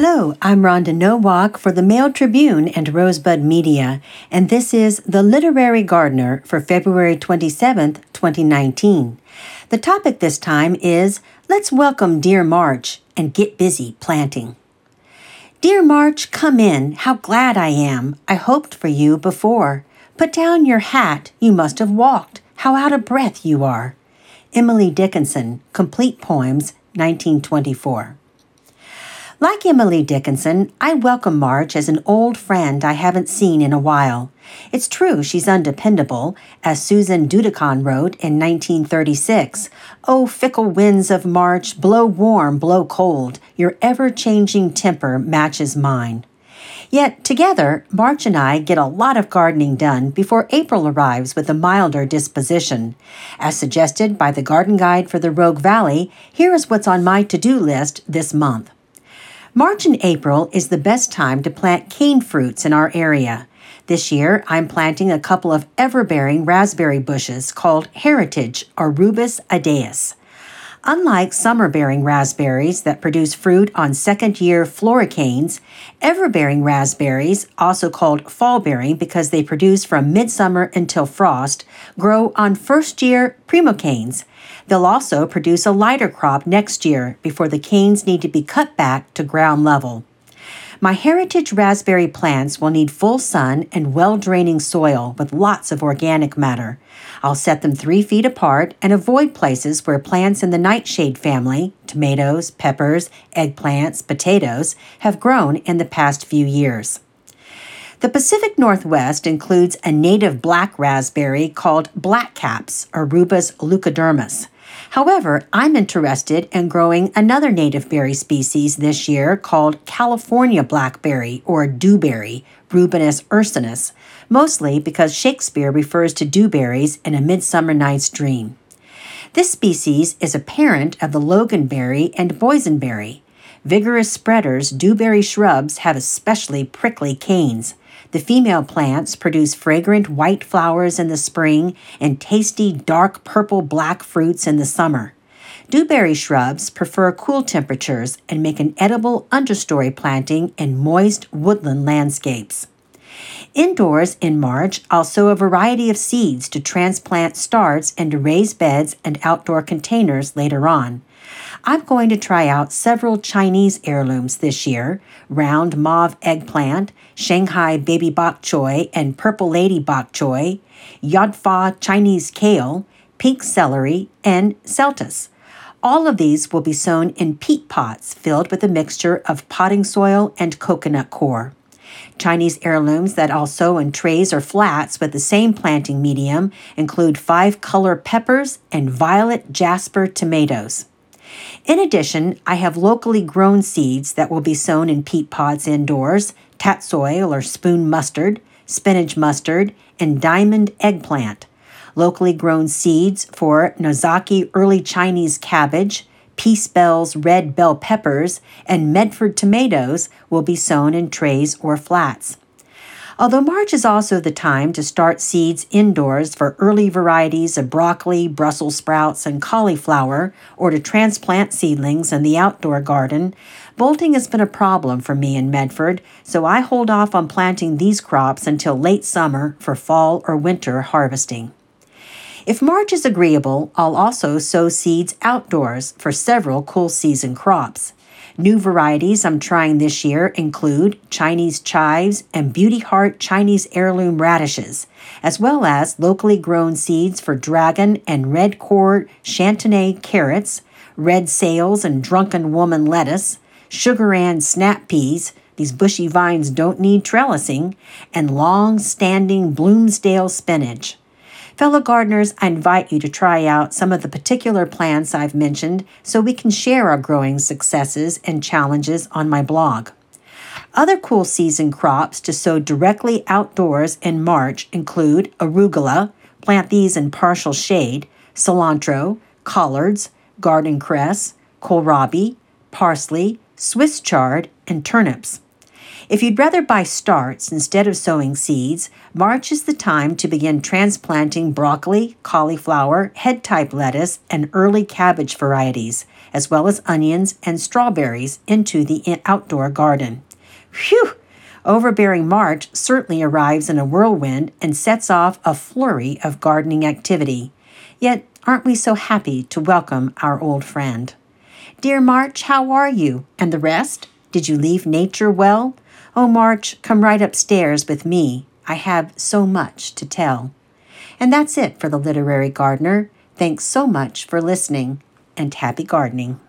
Hello, I'm Rhonda Nowak for the Mail Tribune and Rosebud Media, and this is The Literary Gardener for February 27th, 2019. The topic this time is Let's Welcome Dear March and Get Busy Planting. Dear March, come in. How glad I am. I hoped for you before. Put down your hat. You must have walked. How out of breath you are. Emily Dickinson, Complete Poems, 1924. Like Emily Dickinson, I welcome March as an old friend I haven't seen in a while. It's true she's undependable, as Susan Dudecon wrote in 1936. Oh, fickle winds of March, blow warm, blow cold, your ever changing temper matches mine. Yet together, March and I get a lot of gardening done before April arrives with a milder disposition. As suggested by the Garden Guide for the Rogue Valley, here is what's on my to do list this month. March and April is the best time to plant cane fruits in our area. This year, I'm planting a couple of ever-bearing raspberry bushes called Heritage or Rubus. Unlike summer-bearing raspberries that produce fruit on second-year floricanes, ever-bearing raspberries, also called fall-bearing because they produce from midsummer until frost, grow on first-year primocanes – They'll also produce a lighter crop next year before the canes need to be cut back to ground level. My heritage raspberry plants will need full sun and well draining soil with lots of organic matter. I'll set them three feet apart and avoid places where plants in the nightshade family, tomatoes, peppers, eggplants, potatoes, have grown in the past few years. The Pacific Northwest includes a native black raspberry called blackcaps or Rubus leucodermis. However, I'm interested in growing another native berry species this year called California blackberry or dewberry, Rubus ursinus, mostly because Shakespeare refers to dewberries in A Midsummer Night's Dream. This species is a parent of the loganberry and boysenberry. Vigorous spreaders, dewberry shrubs have especially prickly canes. The female plants produce fragrant white flowers in the spring and tasty dark purple black fruits in the summer. Dewberry shrubs prefer cool temperatures and make an edible understory planting in moist woodland landscapes. Indoors in March, I'll sow a variety of seeds to transplant starts and to raise beds and outdoor containers later on. I'm going to try out several Chinese heirlooms this year round mauve eggplant, Shanghai baby bok choy and purple lady bok choy, Yod Fah Chinese kale, pink celery, and celtuce. All of these will be sown in peat pots filled with a mixture of potting soil and coconut coir. Chinese heirlooms that I'll in trays or flats with the same planting medium include five color peppers and violet jasper tomatoes. In addition, I have locally grown seeds that will be sown in peat pots indoors tatsoi or spoon mustard, spinach mustard, and diamond eggplant. Locally grown seeds for Nozaki early Chinese cabbage, Peace Bell's red bell peppers, and Medford tomatoes will be sown in trays or flats. Although March is also the time to start seeds indoors for early varieties of broccoli, Brussels sprouts, and cauliflower, or to transplant seedlings in the outdoor garden, bolting has been a problem for me in Medford, so I hold off on planting these crops until late summer for fall or winter harvesting. If March is agreeable, I'll also sow seeds outdoors for several cool season crops. New varieties I'm trying this year include Chinese chives and Beauty Heart Chinese heirloom radishes, as well as locally grown seeds for dragon and red cored chantenay carrots, red sails and drunken woman lettuce, Sugar Ann snap peas, these bushy vines don't need trellising, and long standing Bloomsdale spinach. Fellow gardeners, I invite you to try out some of the particular plants I've mentioned so we can share our growing successes and challenges on my blog. Other cool season crops to sow directly outdoors in March include arugula, plant these in partial shade, cilantro, collards, garden cress, kohlrabi, parsley, Swiss chard, and turnips. If you'd rather buy starts instead of sowing seeds, March is the time to begin transplanting broccoli, cauliflower, head type lettuce, and early cabbage varieties, as well as onions and strawberries, into the outdoor garden. Phew! Overbearing March certainly arrives in a whirlwind and sets off a flurry of gardening activity. Yet, aren't we so happy to welcome our old friend? Dear March, how are you? And the rest? Did you leave nature well? Oh, March, come right upstairs with me. I have so much to tell. And that's it for the Literary Gardener. Thanks so much for listening, and happy gardening.